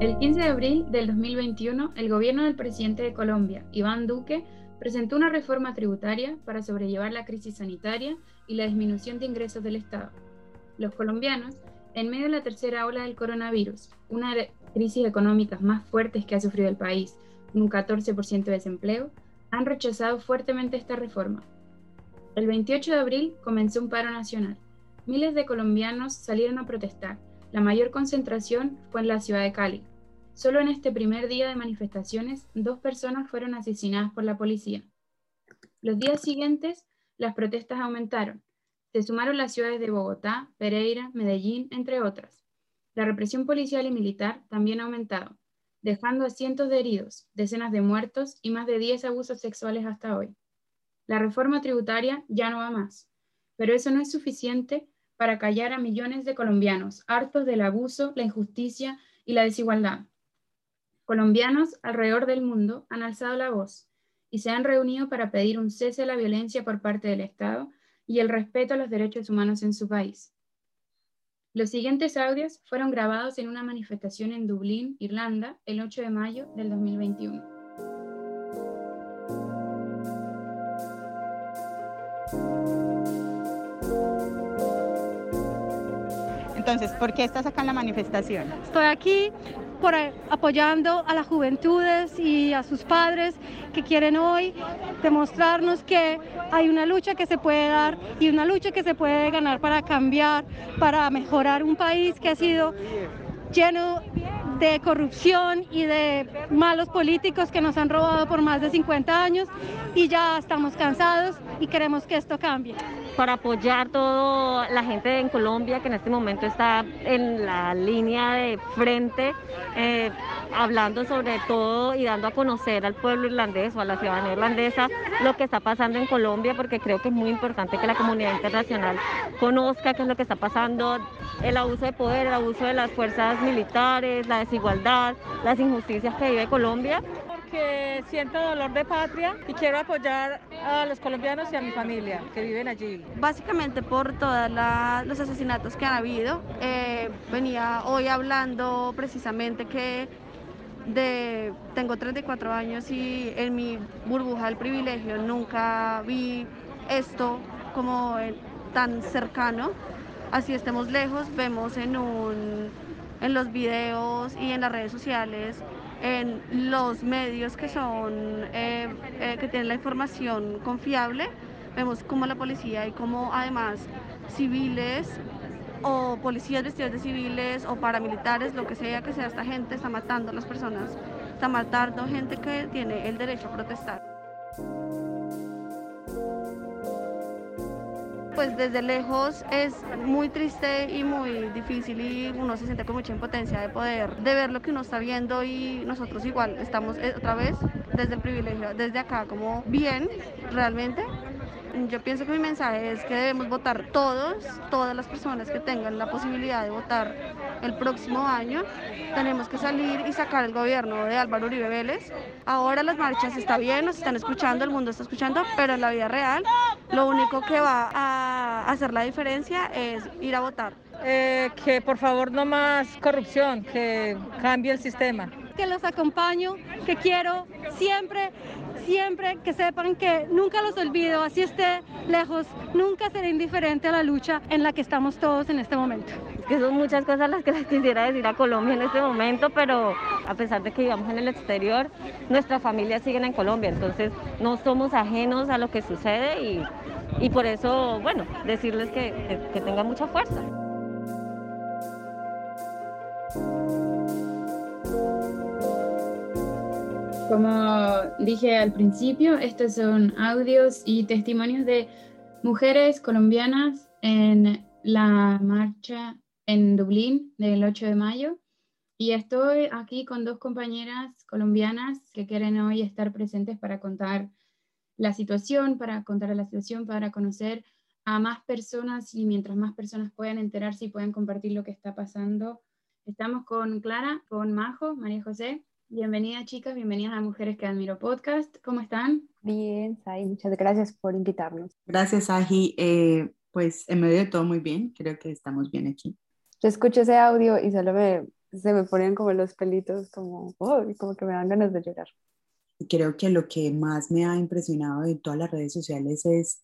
El 15 de abril del 2021, el gobierno del presidente de Colombia, Iván Duque, presentó una reforma tributaria para sobrellevar la crisis sanitaria y la disminución de ingresos del Estado. Los colombianos, en medio de la tercera ola del coronavirus, una crisis económicas más fuertes que ha sufrido el país, con un 14% de desempleo, han rechazado fuertemente esta reforma. El 28 de abril comenzó un paro nacional. Miles de colombianos salieron a protestar. La mayor concentración fue en la ciudad de Cali, Solo en este primer día de manifestaciones, dos personas fueron asesinadas por la policía. Los días siguientes, las protestas aumentaron. Se sumaron las ciudades de Bogotá, Pereira, Medellín, entre otras. La represión policial y militar también ha aumentado, dejando a cientos de heridos, decenas de muertos y más de 10 abusos sexuales hasta hoy. La reforma tributaria ya no va más, pero eso no es suficiente para callar a millones de colombianos hartos del abuso, la injusticia y la desigualdad. Colombianos alrededor del mundo han alzado la voz y se han reunido para pedir un cese a la violencia por parte del Estado y el respeto a los derechos humanos en su país. Los siguientes audios fueron grabados en una manifestación en Dublín, Irlanda, el 8 de mayo del 2021. Entonces, ¿por qué estás acá en la manifestación? Estoy aquí por, apoyando a las juventudes y a sus padres que quieren hoy demostrarnos que hay una lucha que se puede dar y una lucha que se puede ganar para cambiar, para mejorar un país que ha sido lleno de corrupción y de malos políticos que nos han robado por más de 50 años y ya estamos cansados y queremos que esto cambie. Para apoyar toda la gente en Colombia que en este momento está en la línea de frente, eh, hablando sobre todo y dando a conocer al pueblo irlandés o a la ciudadanía irlandesa lo que está pasando en Colombia, porque creo que es muy importante que la comunidad internacional conozca qué es lo que está pasando, el abuso de poder, el abuso de las fuerzas militares, la desigualdad, las injusticias que vive Colombia porque siento dolor de patria y quiero apoyar a los colombianos y a mi familia que viven allí. Básicamente por todos los asesinatos que han habido. Eh, venía hoy hablando precisamente que de, tengo 34 años y en mi burbuja del privilegio nunca vi esto como tan cercano. Así estemos lejos, vemos en, un, en los videos y en las redes sociales en los medios que son eh, eh, que tienen la información confiable. Vemos como la policía y como además civiles o policías vestidos de civiles o paramilitares lo que sea que sea esta gente está matando a las personas. Está matando gente que tiene el derecho a protestar pues desde lejos es muy triste y muy difícil y uno se siente con mucha impotencia de poder, de ver lo que uno está viendo y nosotros igual estamos eh, otra vez desde el privilegio, desde acá como bien realmente. Yo pienso que mi mensaje es que debemos votar todos, todas las personas que tengan la posibilidad de votar el próximo año. Tenemos que salir y sacar el gobierno de Álvaro Uribe Vélez. Ahora las marchas está bien, nos están escuchando, el mundo está escuchando, pero en la vida real lo único que va a hacer la diferencia es ir a votar. Eh, que por favor no más corrupción, que cambie el sistema. Que los acompaño, que quiero siempre siempre que sepan que nunca los olvido, así esté lejos, nunca seré indiferente a la lucha en la que estamos todos en este momento. Que son muchas cosas las que les quisiera decir a Colombia en este momento, pero a pesar de que vivamos en el exterior, nuestras familias siguen en Colombia, entonces no somos ajenos a lo que sucede y, y por eso, bueno, decirles que, que, que tengan mucha fuerza. Como dije al principio, estos son audios y testimonios de mujeres colombianas en la marcha en Dublín del 8 de mayo. Y estoy aquí con dos compañeras colombianas que quieren hoy estar presentes para contar la situación, para contar la situación, para conocer a más personas y mientras más personas puedan enterarse y puedan compartir lo que está pasando. Estamos con Clara, con Majo, María José Bienvenidas chicas, bienvenidas a Mujeres que Admiro Podcast. ¿Cómo están? Bien, Sai, muchas gracias por invitarnos. Gracias, Aji. Eh, pues en medio de todo muy bien, creo que estamos bien aquí. Yo escucho ese audio y solo me, se me ponen como los pelitos, como, oh, como que me dan ganas de llorar. Creo que lo que más me ha impresionado de todas las redes sociales es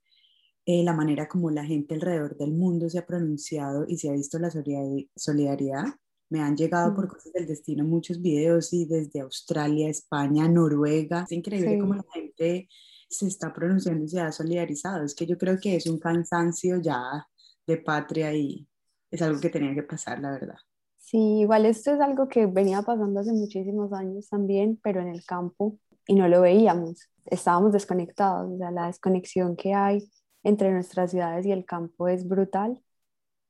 eh, la manera como la gente alrededor del mundo se ha pronunciado y se ha visto la solidaridad. Me han llegado por cosas del destino muchos videos y desde Australia, España, Noruega. Es increíble cómo la gente se está pronunciando y se ha solidarizado. Es que yo creo que es un cansancio ya de patria y es algo que tenía que pasar, la verdad. Sí, igual esto es algo que venía pasando hace muchísimos años también, pero en el campo y no lo veíamos. Estábamos desconectados, o sea, la desconexión que hay entre nuestras ciudades y el campo es brutal.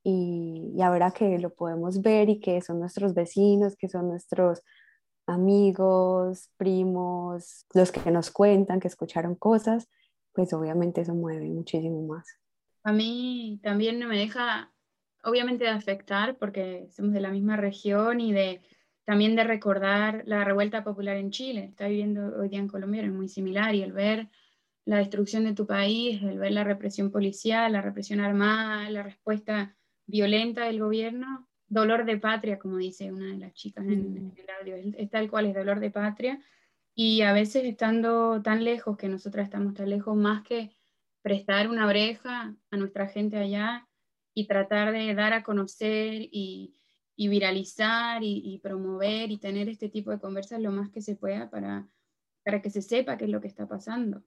Y, y ahora que lo podemos ver y que son nuestros vecinos, que son nuestros amigos, primos, los que nos cuentan, que escucharon cosas, pues obviamente eso mueve muchísimo más. A mí también no me deja, obviamente, de afectar, porque somos de la misma región y de también de recordar la revuelta popular en Chile. Está viviendo hoy día en Colombia, es muy similar, y el ver la destrucción de tu país, el ver la represión policial, la represión armada, la respuesta violenta del gobierno, dolor de patria, como dice una de las chicas en, mm. el audio, es, tal cual es dolor de patria. Y a veces estando tan lejos, que nosotras estamos tan lejos, más que prestar una oreja a nuestra gente allá y tratar de dar a conocer y, viralizar y, promover y tener este tipo de conversas lo más que se pueda para, para que se sepa qué es lo que está pasando.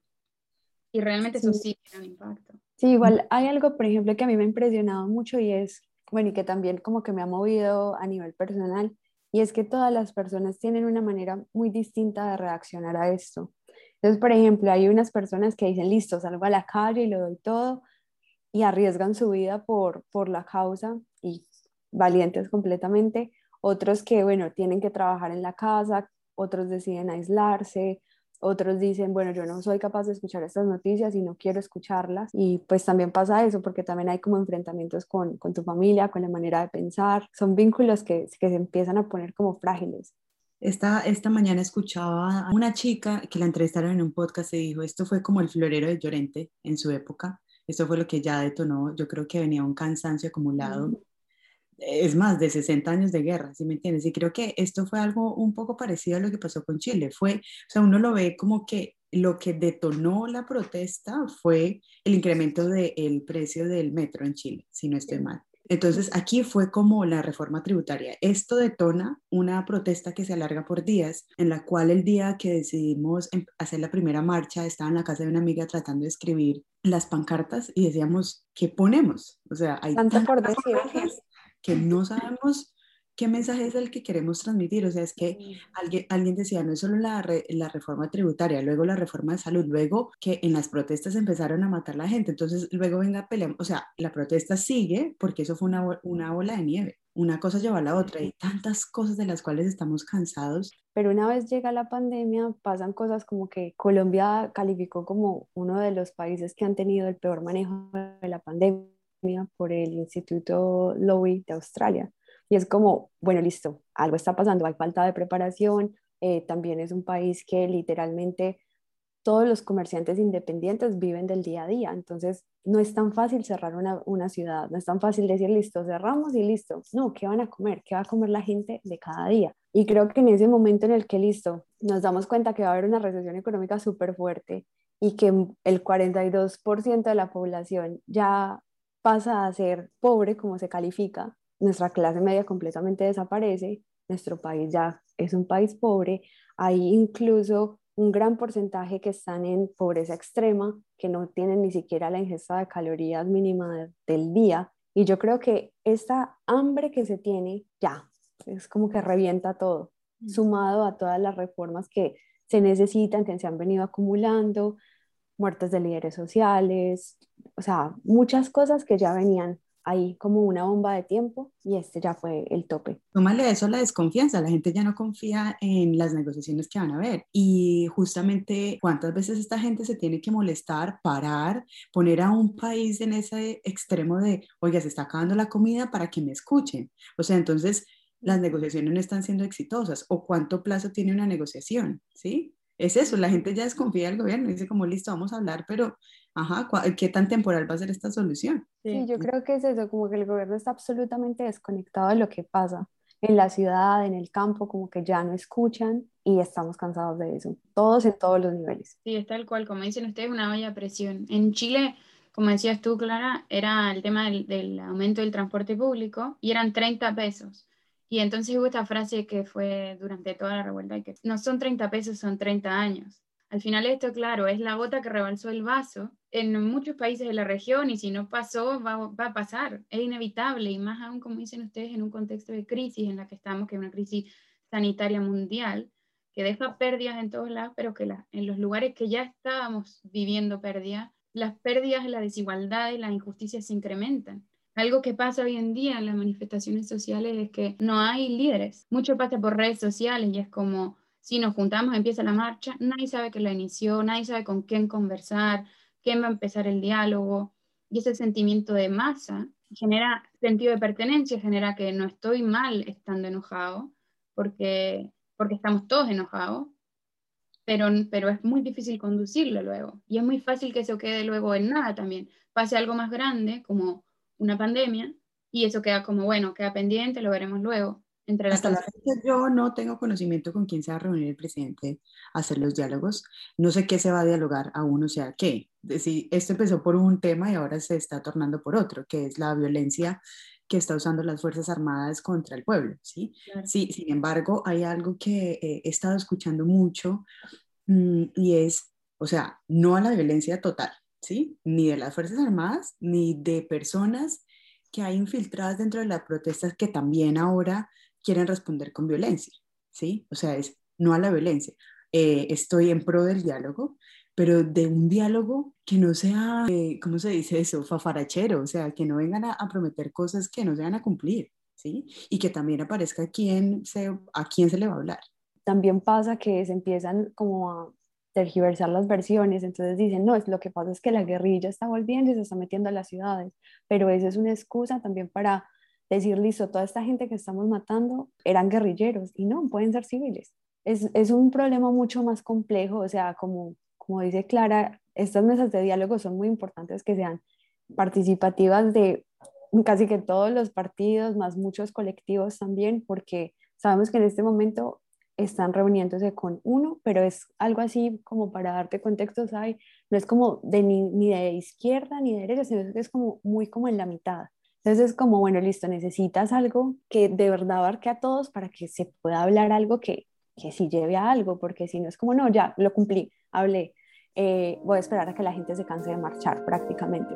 Y realmente eso sí tiene un impacto. Sí, igual hay algo, por ejemplo, que a mí me ha impresionado mucho y es bueno, y que también como que me ha movido a nivel personal, y es que todas las personas tienen una manera muy distinta de reaccionar a esto. Entonces, por ejemplo, hay unas personas que dicen, listo, salgo a la calle y lo doy todo, y arriesgan su vida por, por la causa, y valientes completamente. Otros que, bueno, tienen que trabajar en la casa, otros deciden aislarse, otros dicen, bueno, yo no soy capaz de escuchar estas noticias y no quiero escucharlas. Y pues también pasa eso, porque también hay como enfrentamientos con, con tu familia, con la manera de pensar. Son vínculos que, que se empiezan a poner como frágiles. Esta, esta mañana escuchaba a una chica que la entrevistaron en un podcast y dijo, esto fue como el florero de Llorente en su época. Esto fue lo que ya detonó, yo creo que venía un cansancio acumulado es más de 60 años de guerra, ¿sí me entiendes? Y creo que esto fue algo un poco parecido a lo que pasó con Chile. Fue, o sea, uno lo ve como que lo que detonó la protesta fue el incremento del precio del metro en Chile, si no estoy mal. Entonces, aquí fue como la reforma tributaria. Esto detona una protesta que se alarga por días, en la cual el día que decidimos em, hacer la primera marcha, estaba en la casa de una amiga tratando de escribir las pancartas y decíamos, ¿qué ponemos? O sea, hay tantas por que no sabemos qué mensaje es el que queremos transmitir. O sea, es que alguien, alguien decía, no es solo la, la, reforma tributaria, luego la reforma de salud, luego que en las protestas empezaron a matar a la gente, entonces luego venga, peleamos. O sea, la protesta sigue porque eso fue una, una ola de nieve. Una cosa lleva a la otra y tantas cosas de las cuales estamos cansados. Pero una vez llega la pandemia, pasan cosas como que Colombia calificó como uno de los países que han tenido el peor manejo de la pandemia por el Instituto Lowy de Australia. Y es como, bueno, listo, algo está pasando, hay falta de preparación, eh, también es un país que literalmente todos los comerciantes independientes viven del día a día, entonces no es tan fácil cerrar una, una, ciudad, no es tan fácil decir, listo, cerramos y listo. No, ¿qué van a comer? ¿Qué va a comer la gente de cada día? Y creo que en ese momento en el que, listo, nos damos cuenta que va a haber una recesión económica súper fuerte y que el 42% de la población ya pasa a ser pobre como se califica, nuestra clase media completamente desaparece, nuestro país ya es un país pobre, hay incluso un gran porcentaje que están en pobreza extrema, que no tienen ni siquiera la ingesta de calorías mínima del día. Y yo creo que esta hambre que se tiene ya es como que revienta todo, mm. sumado a todas las reformas que se necesitan, que se han venido acumulando, muertes de líderes sociales, o sea, muchas cosas que ya venían ahí como una bomba de tiempo y este ya fue el tope. Tómale eso la desconfianza, la gente ya no confía en las negociaciones que van a haber y justamente cuántas veces esta gente se tiene que molestar, parar, poner a un país en ese extremo de, oiga, se está acabando la comida para que me escuchen. O sea, entonces las negociaciones no están siendo exitosas o cuánto plazo tiene una negociación, ¿sí? Es eso, la gente ya desconfía del gobierno, dice como listo, vamos a hablar, pero, ajá, ¿qué tan temporal va a ser esta solución? Sí, yo creo que es eso, como que el gobierno está absolutamente desconectado de lo que pasa. en la ciudad, en el campo, como que ya no escuchan y estamos cansados de eso, todos en todos los niveles. Sí, es tal cual, como dicen ustedes, una olla a presión. En Chile, como decías tú, Clara, era el tema del, del aumento del transporte público y eran 30 pesos. Y entonces hubo esta frase que fue durante toda la revuelta, que no son 30 pesos, son 30 años. Al final esto, claro, es la gota que rebalsó el vaso en muchos países de la región y si no pasó, va, va, a pasar, es inevitable y más aún, como dicen ustedes, en un contexto de crisis en la que estamos, que es una crisis sanitaria mundial, que deja pérdidas en todos lados, pero que en los lugares que ya estábamos viviendo pérdidas, las pérdidas, la desigualdad y las injusticias se incrementan. Algo que pasa hoy en día en las manifestaciones sociales es que no hay líderes. Mucho pasa por redes sociales y es como si nos juntamos, empieza la marcha, nadie sabe que la inició, nadie sabe con quién conversar, quién va a empezar el diálogo. Y ese sentimiento de masa genera sentido de pertenencia, genera que no estoy mal estando enojado, porque, porque estamos todos enojados, pero, pero es muy difícil conducirlo luego. Y es muy fácil que eso quede luego en nada también. Pase algo más grande, como una pandemia, y eso queda como, bueno, queda pendiente, lo veremos luego. Hasta la fecha yo no tengo conocimiento con quién se va a reunir el presidente a hacer los diálogos. No sé qué se va a dialogar aún, o sea, qué. Si esto empezó por un tema y ahora se está tornando por otro, que es la violencia que está usando las Fuerzas Armadas contra el pueblo, ¿sí? sí sin embargo, hay algo que eh, he estado escuchando mucho mm, y es, o sea, no a la violencia total, ¿sí? Ni de las Fuerzas Armadas, ni de personas que hay infiltradas dentro de las protestas que también ahora quieren responder con violencia, ¿sí? O sea, es no a la violencia. Eh, estoy en pro del diálogo, pero de un diálogo que no sea, eh, ¿cómo se dice eso? Fafarachero, o sea, que no vengan a, prometer cosas que no se van a cumplir, ¿sí? Y que también aparezca quién se, a quién se le va a hablar. También pasa que se empiezan como a tergiversar las versiones, entonces dicen, no, es lo que pasa es que la guerrilla está volviendo y se está metiendo a las ciudades, pero esa es una excusa también para decir, listo, toda esta gente que estamos matando eran guerrilleros y no, pueden ser civiles. Es, es un problema mucho más complejo, o sea, como, como dice Clara, estas mesas de diálogo son muy importantes que sean participativas de casi que todos los partidos, más muchos colectivos también, porque sabemos que en este momento están reuniéndose con uno, pero es algo así como para darte contextos, hay, no es como de ni, ni de izquierda ni de derecha, sino que es como muy como en la mitad. Entonces es como, bueno, listo, necesitas algo que de verdad abarque a todos para que se pueda hablar algo que, que sí lleve a algo, porque si no es como, no, ya lo cumplí, hablé, eh, voy a esperar a que la gente se canse de marchar prácticamente.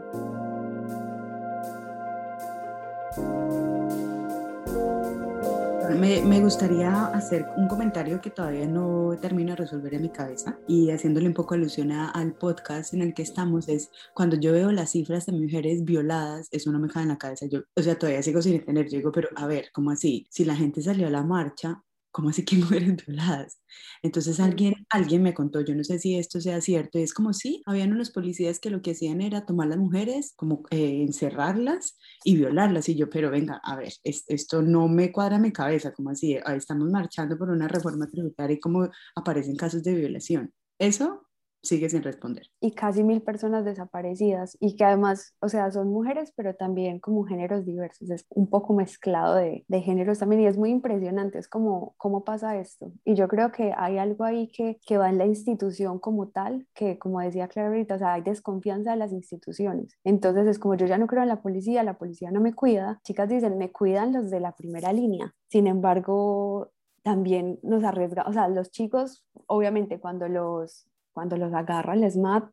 Me, gustaría hacer un comentario que todavía no termino de resolver en mi cabeza y haciéndole un poco alusión al podcast en el que estamos es cuando yo veo las cifras de mujeres violadas, eso no me cae en la cabeza. Yo, o sea, todavía sigo sin entender. Yo digo, pero a ver, ¿cómo así? Si la gente salió a la marcha, ¿cómo así que mueren violadas? Entonces alguien, alguien me contó, yo no sé si esto sea cierto, y es como si habían unos policías que lo que hacían era tomar las mujeres, como eh, encerrarlas y violarlas, y yo, pero venga, a ver, esto no me cuadra mi cabeza, como así, estamos marchando por una reforma tributaria y como aparecen casos de violación. Eso sigue sin responder. Y casi mil personas desaparecidas y que además, o sea, son mujeres, pero también como géneros diversos, es un poco mezclado de, de géneros también y es muy impresionante, es como, ¿cómo pasa esto? Y yo creo que hay algo ahí que, que va en la institución como tal, que como decía Clarita, o sea, hay desconfianza de las instituciones. Entonces es como yo ya no creo en la policía, la policía no me cuida, chicas dicen, me cuidan los de la primera línea. Sin embargo, también nos arriesga, o sea, los chicos, obviamente cuando los cuando los agarran, les matan,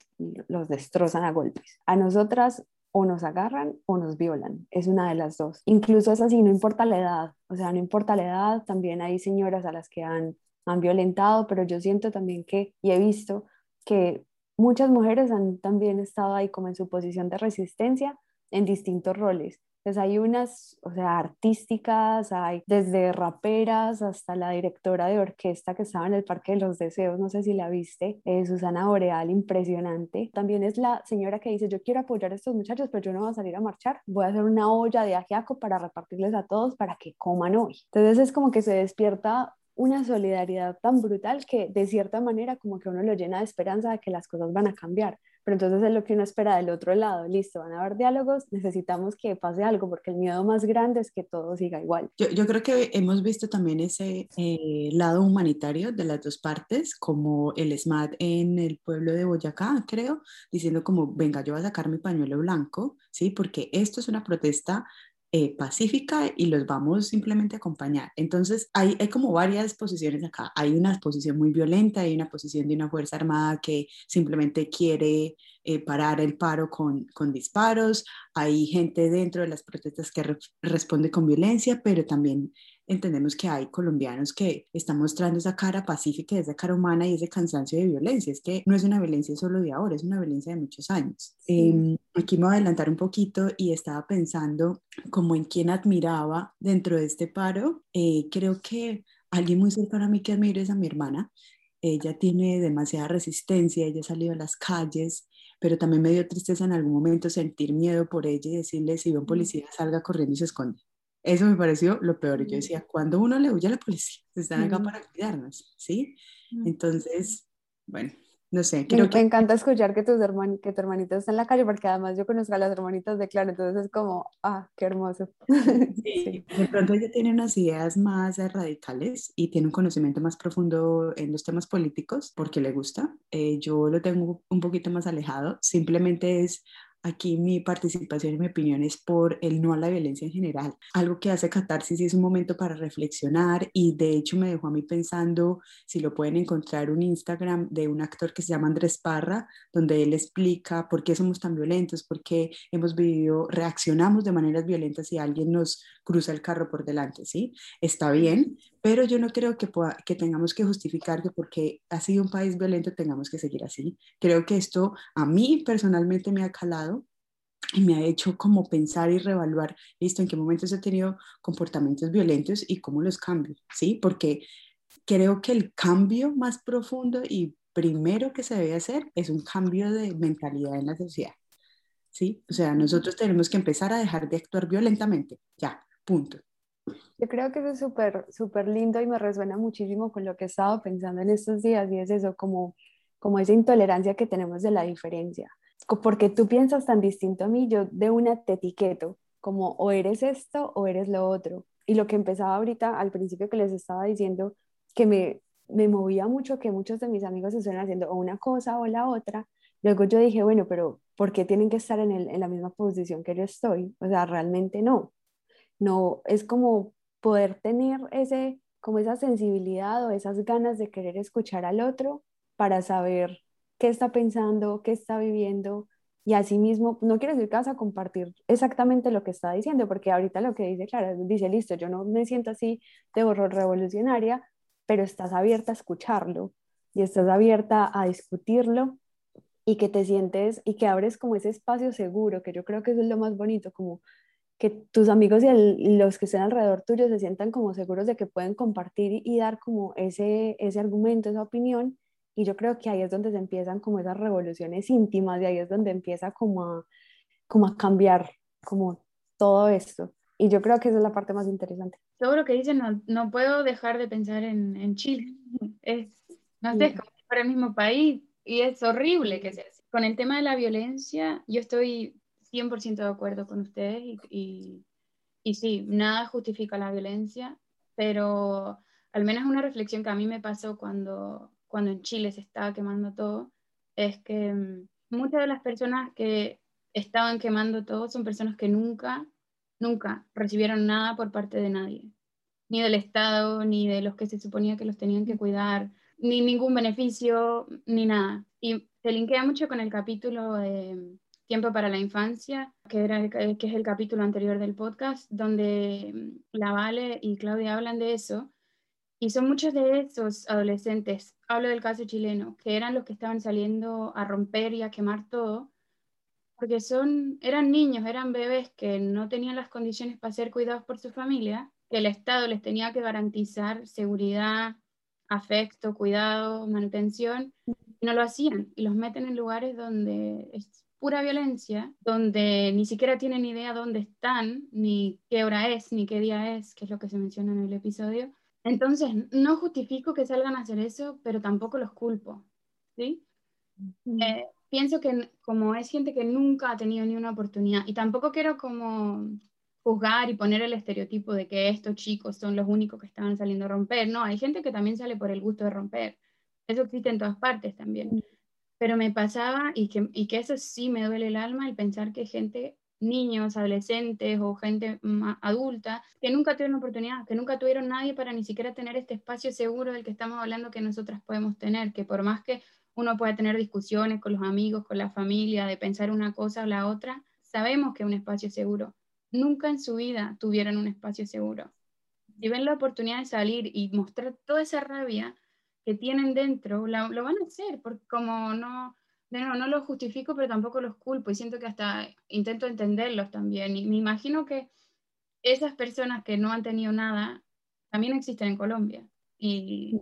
los destrozan a golpes. A nosotras o nos agarran o nos violan. Es una de las dos. Incluso es así, no importa la edad. O sea, no importa la edad. También hay señoras a las que han, han violentado, pero yo siento también que, y he visto que muchas mujeres han también estado ahí como en su posición de resistencia en distintos roles. Pues hay unas, o sea, artísticas, hay desde raperas hasta la directora de orquesta que estaba en el Parque de los Deseos, no sé si la viste, eh, Susana Boreal, impresionante. También es la señora que dice, yo quiero apoyar a estos muchachos, pero yo no voy a salir a marchar, voy a hacer una olla de ajiaco para repartirles a todos para que coman hoy. Entonces es como que se despierta una solidaridad tan brutal que de cierta manera como que uno lo llena de esperanza de que las cosas van a cambiar, pero entonces es lo que uno espera del otro lado, listo, van a haber diálogos, necesitamos que pase algo, porque el miedo más grande es que todo siga igual. Yo, yo creo que hemos visto también ese eh, lado humanitario de las dos partes, como el SMAT en el pueblo de Boyacá, creo, diciendo como, venga, yo voy a sacar mi pañuelo blanco, ¿sí? Porque esto es una protesta eh, pacífica y los vamos simplemente a acompañar. Entonces, hay, hay como varias posiciones acá. Hay una posición muy violenta, hay una posición de una Fuerza Armada que simplemente quiere eh, parar el paro con, con, disparos, hay gente dentro de las protestas que responde con violencia, pero también entendemos que hay colombianos que están mostrando esa cara pacífica, esa cara humana y ese cansancio de violencia. Es que no es una violencia solo de ahora, es una violencia de muchos años. Em, aquí me voy a adelantar un poquito y estaba pensando como en quién admiraba dentro de este paro. Eh, creo que alguien muy cercano a mí que admiro es a mi hermana. Ella tiene demasiada resistencia, ella ha salido a las calles, pero también me dio tristeza en algún momento sentir miedo por ella y decirle si ve un policía salga corriendo y se esconde. Eso me pareció lo peor. Yo decía, cuando uno le huye a la policía, están acá para cuidarnos, ¿sí? Entonces, bueno, no sé. Creo me, que... me encanta escuchar que, tus que tu hermanita está en la calle, porque además yo conozco a las hermanitas de Claro, entonces es como, ah, qué hermoso. Sí, de pronto ella tiene unas ideas más radicales y tiene un conocimiento más profundo en los temas políticos porque le gusta. Eh, yo lo tengo un poquito más alejado, simplemente es Aquí mi participación y mi opinión es por el no a la violencia en general, algo que hace catarsis es un momento para reflexionar y de hecho me dejó a mí pensando si lo pueden encontrar un Instagram de un actor que se llama Andrés Parra, donde él explica por qué somos tan violentos, por qué hemos vivido, reaccionamos de maneras violentas si alguien nos cruza el carro por delante, ¿sí? Está bien, pero yo no creo que, que tengamos que justificar que porque ha sido un país violento tengamos que seguir así. Creo que esto a mí personalmente me ha calado y me ha hecho como pensar y reevaluar, listo, en qué momentos he tenido comportamientos violentos y cómo los cambio, ¿sí? Porque creo que el cambio más profundo y primero que se debe hacer es un cambio de mentalidad en la sociedad, ¿sí? O sea, nosotros tenemos que empezar a dejar de actuar violentamente, ya, punto. Yo creo que eso es súper, súper lindo y me resuena muchísimo con lo que he estado pensando en estos días y es eso, como, como esa intolerancia que tenemos de la diferencia. Porque tú piensas tan distinto a mí, yo de una te etiqueto, como o eres esto o eres lo otro. Y lo que empezaba ahorita, al principio que les estaba diciendo, que me, me movía mucho que muchos de mis amigos se suelen haciendo o una cosa o la otra, luego yo dije, bueno, pero ¿por qué tienen que estar en, el, en la misma posición que yo estoy? O sea, realmente no. No, es como poder tener ese, como esa sensibilidad o esas ganas de querer escuchar al otro para saber qué está pensando, qué está viviendo y asimismo, no quiero decir que vas a compartir exactamente lo que está diciendo, porque ahorita lo que dice Clara, dice, listo, yo no me siento así de horror revolucionaria, pero estás abierta a escucharlo y estás abierta a discutirlo y que te sientes y que abres como ese espacio seguro, que yo creo que eso es lo más bonito, como que tus amigos y, los que estén alrededor tuyo se sientan como seguros de que pueden compartir y, dar como ese, ese argumento, esa opinión. Y yo creo que ahí es donde se empiezan como esas revoluciones íntimas y ahí es donde empieza como a, como a cambiar como todo esto. Y yo creo que esa es la parte más interesante. Todo lo que dicen, no, no puedo dejar de pensar en, en Chile. Es, no sé, como para el mismo país y es horrible que sea así. Con el tema de la violencia, yo estoy 100% de acuerdo con ustedes y, y, sí, nada justifica la violencia, pero al menos una reflexión que a mí me pasó cuando, cuando en Chile se estaba quemando todo, es que mm, muchas de las personas que estaban quemando todo son personas que nunca, nunca recibieron nada por parte de nadie, ni del Estado, ni de los que se suponía que los tenían que cuidar, ni ningún beneficio, ni nada. Y se linkea mucho con el capítulo de Tiempo para la Infancia, que, era que es el capítulo anterior del podcast, donde mm, la Vale y Claudia hablan de eso. Y son muchos de esos adolescentes, hablo del caso chileno, que eran los que estaban saliendo a romper y a quemar todo, porque son, eran niños, eran bebés que no tenían las condiciones para ser cuidados por su familia, que el Estado les tenía que garantizar seguridad, afecto, cuidado, manutención, y no lo hacían, y los meten en lugares donde pura violencia, donde ni siquiera tienen idea dónde están, ni qué hora es, ni qué día es, que es lo que se menciona en el episodio. Entonces, no justifico que salgan a hacer eso, pero tampoco los culpo, ¿sí? Eh, pienso que como es gente que nunca ha tenido ni una oportunidad y tampoco quiero como juzgar y poner el estereotipo de que estos chicos son los únicos que estaban saliendo a romper, no, hay gente que también sale por el gusto de romper, eso existe en todas partes también, pero me pasaba y que, y que eso sí me duele el alma el pensar que gente niños, adolescentes o gente adulta que nunca tuvieron oportunidad, que nunca tuvieron nadie para ni siquiera tener este espacio seguro del que estamos hablando que nosotras podemos tener, que por más que uno pueda tener discusiones con los amigos, con la familia, de pensar una cosa o la otra, sabemos que es un espacio seguro. Nunca en su vida tuvieron un espacio seguro. Si ven la oportunidad de salir y mostrar toda esa rabia que tienen dentro, lo van a hacer, porque como no, no, no los justifico, pero tampoco los culpo y siento que hasta intento entenderlos también. Y me imagino que esas personas que no han tenido nada también existen en Colombia. Y,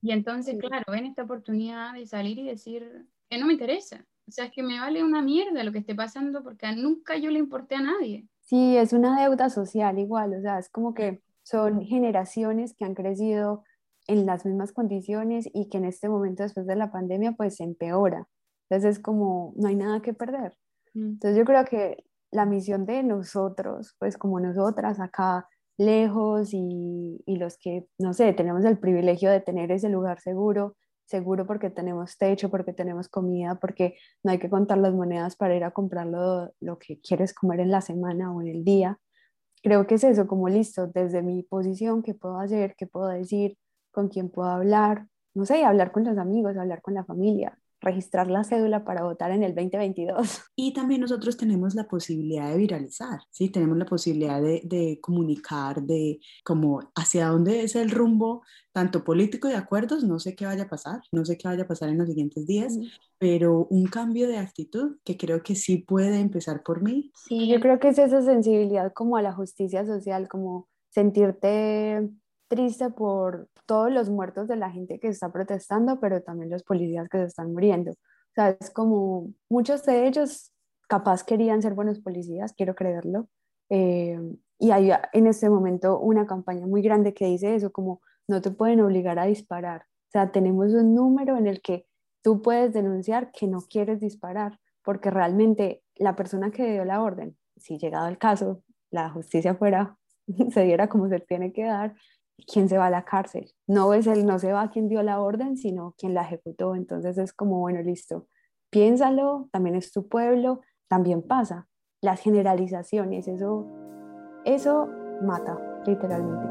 y entonces, claro, ven esta oportunidad de salir y decir que no me interesa. O sea, es que me vale una mierda lo que esté pasando porque nunca yo le importé a nadie. Sí, es una deuda social igual, o sea, es como que son generaciones que han crecido en las mismas condiciones y que en este momento después de la pandemia pues se empeora. Entonces es como, no hay nada que perder. Mm. Entonces yo creo que la misión de nosotros, pues como nosotras acá lejos y, y, los que, no sé, tenemos el privilegio de tener ese lugar seguro, seguro porque tenemos techo, porque tenemos comida, porque no hay que contar las monedas para ir a comprar lo, lo que quieres comer en la semana o en el día. Creo que es eso, como listo, desde mi posición, qué puedo hacer, qué puedo decir, con quién puedo hablar, no sé, hablar con los amigos, hablar con la familia, registrar la cédula para votar en el 2022. Y también nosotros tenemos la posibilidad de viralizar, ¿sí? Tenemos la posibilidad de, de comunicar, de como hacia dónde es el rumbo, tanto político de acuerdos, no sé qué vaya a pasar, no sé qué vaya a pasar en los siguientes días, pero un cambio de actitud que creo que sí puede empezar por mí. Sí, yo creo que es esa sensibilidad como a la justicia social, como sentirte triste por todos los muertos de la gente que está protestando, pero también los policías que se están muriendo. O sea, es como muchos de ellos capaz querían ser buenos policías, quiero creerlo. Eh, y hay en este momento una campaña muy grande que dice eso, como no te pueden obligar a disparar. O sea, tenemos un número en el que tú puedes denunciar que no quieres disparar, porque realmente la persona que dio la orden, si llegado el caso, la justicia fuera, se diera como se tiene que dar, quién se va a la cárcel. No es el no se va quien dio la orden, sino quien la ejecutó. Entonces es como, bueno, listo, piénsalo, también es tu pueblo, también pasa. Las generalizaciones, eso, eso mata, literalmente.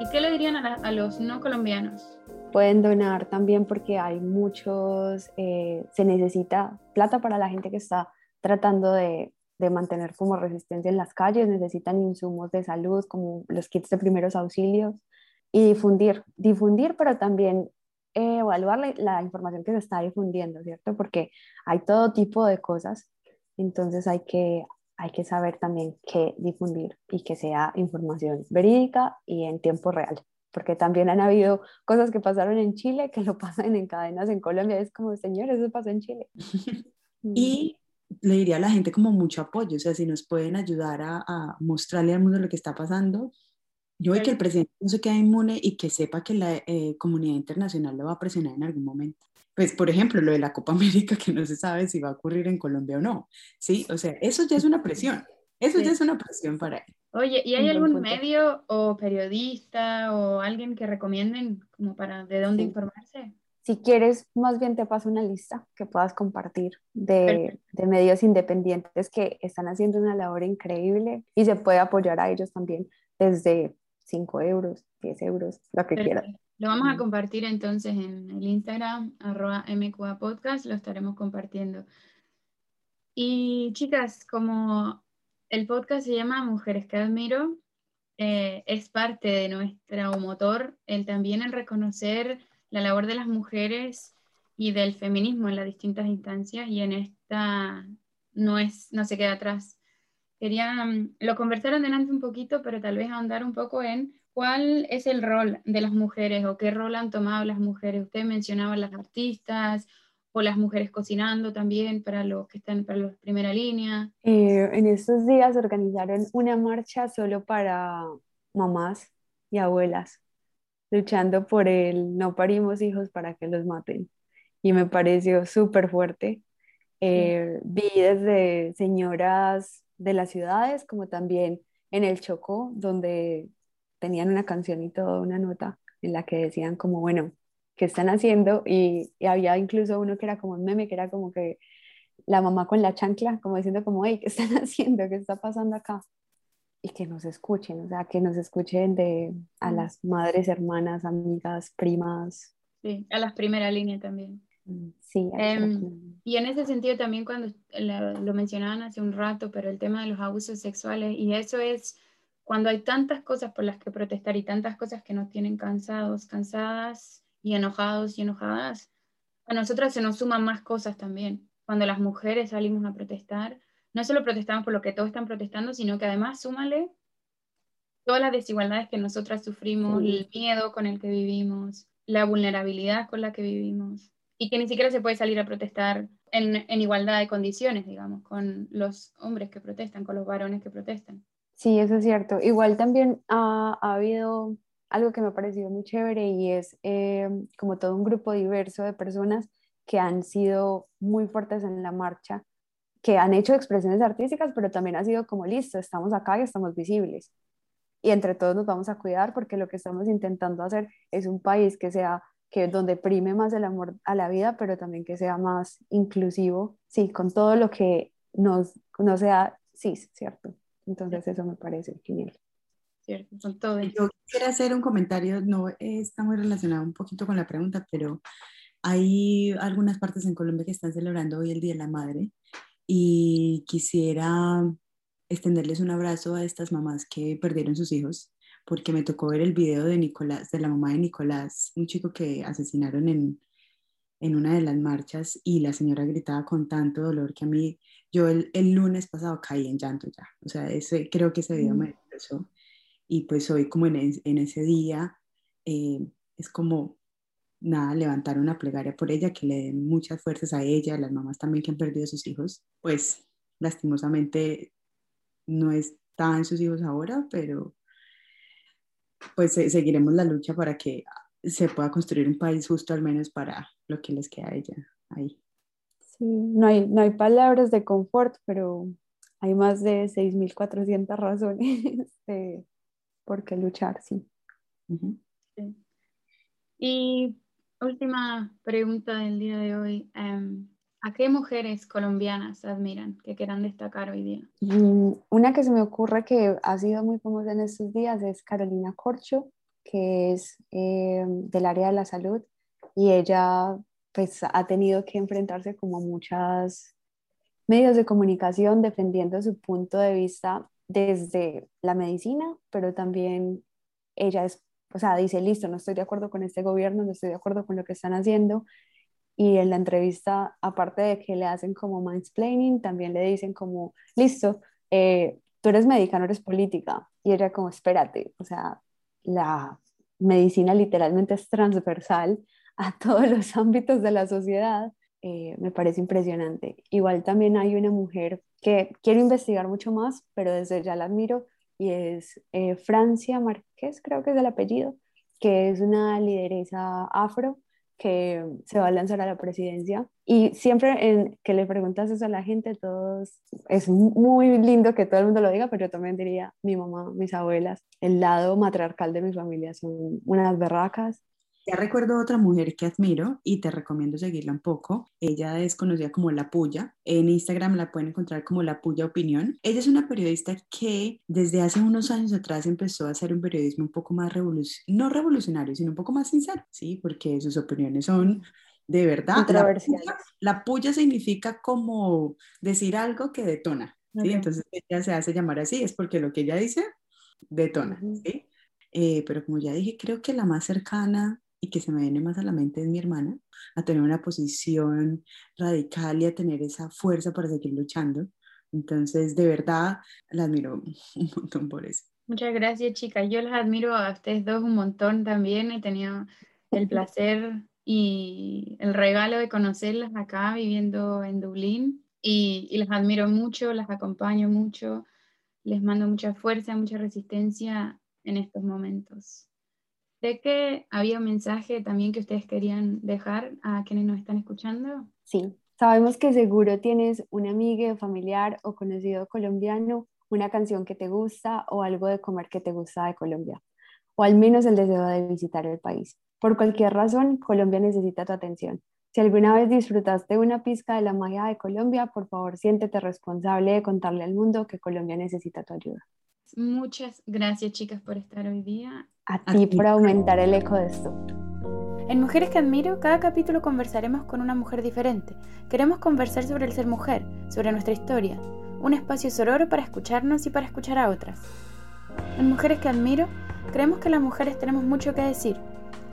¿Y qué le dirían a, los no colombianos? Pueden donar también porque hay muchos, eh, se necesita plata para la gente que está tratando de, de, mantener como resistencia en las calles, necesitan insumos de salud como los kits de primeros auxilios y difundir, difundir, pero también eh, evaluar la, la, información que se está difundiendo, ¿cierto? Porque hay todo tipo de cosas, entonces hay que, hay que saber también qué difundir y que sea información verídica y en tiempo real porque también han habido cosas que pasaron en Chile que lo pasan en cadenas en Colombia. Es como, señores, eso pasó en Chile. y le diría a la gente como mucho apoyo, o sea, si nos pueden ayudar a, mostrarle al mundo lo que está pasando, yo veo que el presidente no se quede inmune y que sepa que la eh, comunidad internacional lo va a presionar en algún momento. Pues, por ejemplo, lo de la Copa América, que no se sabe si va a ocurrir en Colombia o no. Sí, o sea, eso ya es una presión. Eso ya es una presión para él. Oye, ¿y hay algún medio o periodista o alguien que recomienden como para de dónde informarse? Si quieres, más bien te paso una lista que puedas compartir de, de, medios independientes que están haciendo una labor increíble y se puede apoyar a ellos también desde 5 euros, 10 euros, lo que quieras. Lo vamos a compartir entonces en el Instagram, arroba MQA Podcast, lo estaremos compartiendo. Y chicas, como el podcast se llama Mujeres que Admiro, eh, es parte de nuestro motor, el también el reconocer la labor de las mujeres y del feminismo en las distintas instancias y en esta no, es, no se queda atrás. Quería, mm, lo conversaron delante un poquito, pero tal vez ahondar un poco en cuál es el rol de las mujeres o qué rol han tomado las mujeres. Usted mencionaba las artistas o las mujeres cocinando también para los que están para la primera línea. Eh, en estos días organizaron una marcha solo para mamás y abuelas luchando por el no parimos hijos para que los maten. Y me pareció súper fuerte. Eh, vi desde señoras de las ciudades como también en el Chocó, donde tenían una canción y toda una nota en la que decían como, bueno, ¿qué están haciendo? Y, y había incluso uno que era como un meme, que era como que la mamá con la chancla, como diciendo como, hey, ¿qué están haciendo? ¿Qué está pasando acá? Y que nos escuchen, o sea, que nos escuchen de a las madres, hermanas, amigas, primas. Sí, a las primera línea también. Mm, sí. Em, y en ese sentido también cuando lo, lo mencionaban hace un rato, pero el tema de los abusos sexuales, y eso es cuando hay tantas cosas por las que protestar y tantas cosas que nos tienen cansados, cansadas y enojados y enojadas, a nosotras se nos suman más cosas también. Cuando las mujeres salimos a protestar, no solo protestamos por lo que todos están protestando, sino que además súmale todas las desigualdades que nosotras sufrimos, el miedo con el que vivimos, la vulnerabilidad con la que vivimos, y que ni siquiera se puede salir a protestar en, en igualdad de condiciones, digamos, con los hombres que protestan, con los varones que protestan. Sí, eso es cierto. Igual también ha, ha habido algo que me ha parecido muy chévere y es eh, como todo un grupo diverso de personas que han sido muy fuertes en la marcha, que han hecho expresiones artísticas, pero también ha sido como listo, estamos acá y estamos visibles. Y entre todos nos vamos a cuidar porque lo que estamos intentando hacer es un país que sea que donde prime más el amor a la vida, pero también que sea más inclusivo, sí, con todo lo que nos, no sea cis, ¿cierto? Entonces eso me parece genial. Cierto, con todo. Yo quisiera hacer un comentario, no está muy relacionado un poquito con la pregunta, pero hay algunas partes en Colombia que están celebrando hoy el Día de la Madre y quisiera extenderles un abrazo a estas mamás que perdieron sus hijos porque me tocó ver el video de Nicolás, de la mamá de Nicolás, un chico que asesinaron en, en una de las marchas y la señora gritaba con tanto dolor que a mí, yo el, el lunes pasado caí en llanto ya, o sea, ese, creo que ese video me expresó y pues hoy como en, en ese día eh, es como nada, levantar una plegaria por ella, que le den muchas fuerzas a ella, a las mamás también que han perdido a sus hijos, pues lastimosamente no están sus hijos ahora, pero pues seguiremos la lucha para que se pueda construir un país justo al menos para lo que les queda a ella ahí. Sí, no hay, no hay palabras de confort, pero hay más de 6.400 razones de por qué luchar, sí. sí. Y última pregunta del día de hoy. Em, ¿A qué mujeres colombianas admiran que quieran destacar hoy día? Una que se me ocurre que ha sido muy famosa en estos días es Carolina Corcho, que es eh, del área de la salud y ella pues ha tenido que enfrentarse como muchas medios de comunicación defendiendo su punto de vista desde la medicina, pero también ella es, o sea, dice, listo, no estoy de acuerdo con este gobierno, no estoy de acuerdo con lo que están haciendo, y en la entrevista, aparte de que le hacen como mansplaining, también le dicen como, listo, eh, tú eres médica, no eres política. Y ella como, espérate, o sea, la medicina literalmente es transversal a todos los ámbitos de la sociedad. Eh, me parece impresionante. Igual también hay una mujer que quiero investigar mucho más, pero desde ya la admiro, y es eh, Francia Márquez, creo que es el apellido, que es una lideresa afro que se va a lanzar a la presidencia. Y siempre en que le preguntas eso a la gente, todos, es muy lindo que todo el mundo lo diga, pero yo también diría, mi mamá, mis abuelas, el lado matriarcal de mi familia son unas berracas ya recuerdo otra mujer que admiro y te recomiendo seguirla un poco. Ella es conocida como La Puya. En Instagram la pueden encontrar como La Puya Opinión. Ella es una periodista que desde hace unos años atrás empezó a hacer un periodismo un poco más revolucionario, no revolucionario, sino un poco más sincero, ¿sí? Porque sus opiniones son de verdad. La puya, la puya significa como decir algo que detona, ¿sí? Entonces ella se hace llamar así, es porque lo que ella dice detona, ¿sí? Eh, pero como ya dije, creo que la más cercana y que se me viene más a la mente es mi hermana, a tener una posición radical y a tener esa fuerza para seguir luchando. Entonces, de verdad, la admiro un montón por eso. Muchas gracias, chicas. Yo las admiro a ustedes dos un montón también. He tenido el placer y el regalo de conocerlas acá viviendo en Dublín y, y las admiro mucho, las acompaño mucho, les mando mucha fuerza, mucha resistencia en estos momentos. Sé que había un mensaje también que ustedes querían dejar a quienes nos están escuchando. Sí, sabemos que seguro tienes un amigo, familiar o conocido colombiano, una canción que te gusta o algo de comer que te gusta de Colombia, o al menos el deseo de visitar el país. Por cualquier razón, Colombia necesita tu atención. Si alguna vez disfrutaste una pizca de la magia de Colombia, por favor siéntete responsable de contarle al mundo que Colombia necesita tu ayuda. Muchas gracias chicas por estar hoy día. A, ti por aumentar el eco de esto. En Mujeres que Admiro, cada capítulo conversaremos con una mujer diferente. Queremos conversar sobre el ser mujer, sobre nuestra historia, un espacio sororo para escucharnos y para escuchar a otras. En Mujeres que Admiro, creemos que las mujeres tenemos mucho que decir,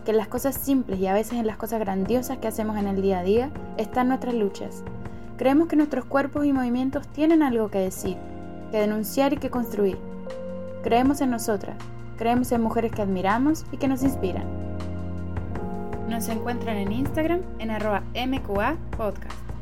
que en las cosas simples y a veces en las cosas grandiosas que hacemos en el día a día están nuestras luchas. Creemos que nuestros cuerpos y movimientos tienen algo que decir, que denunciar y que construir. Creemos en nosotras, creemos en mujeres que admiramos y que nos inspiran. Nos encuentran en Instagram en arroba MQA Podcast.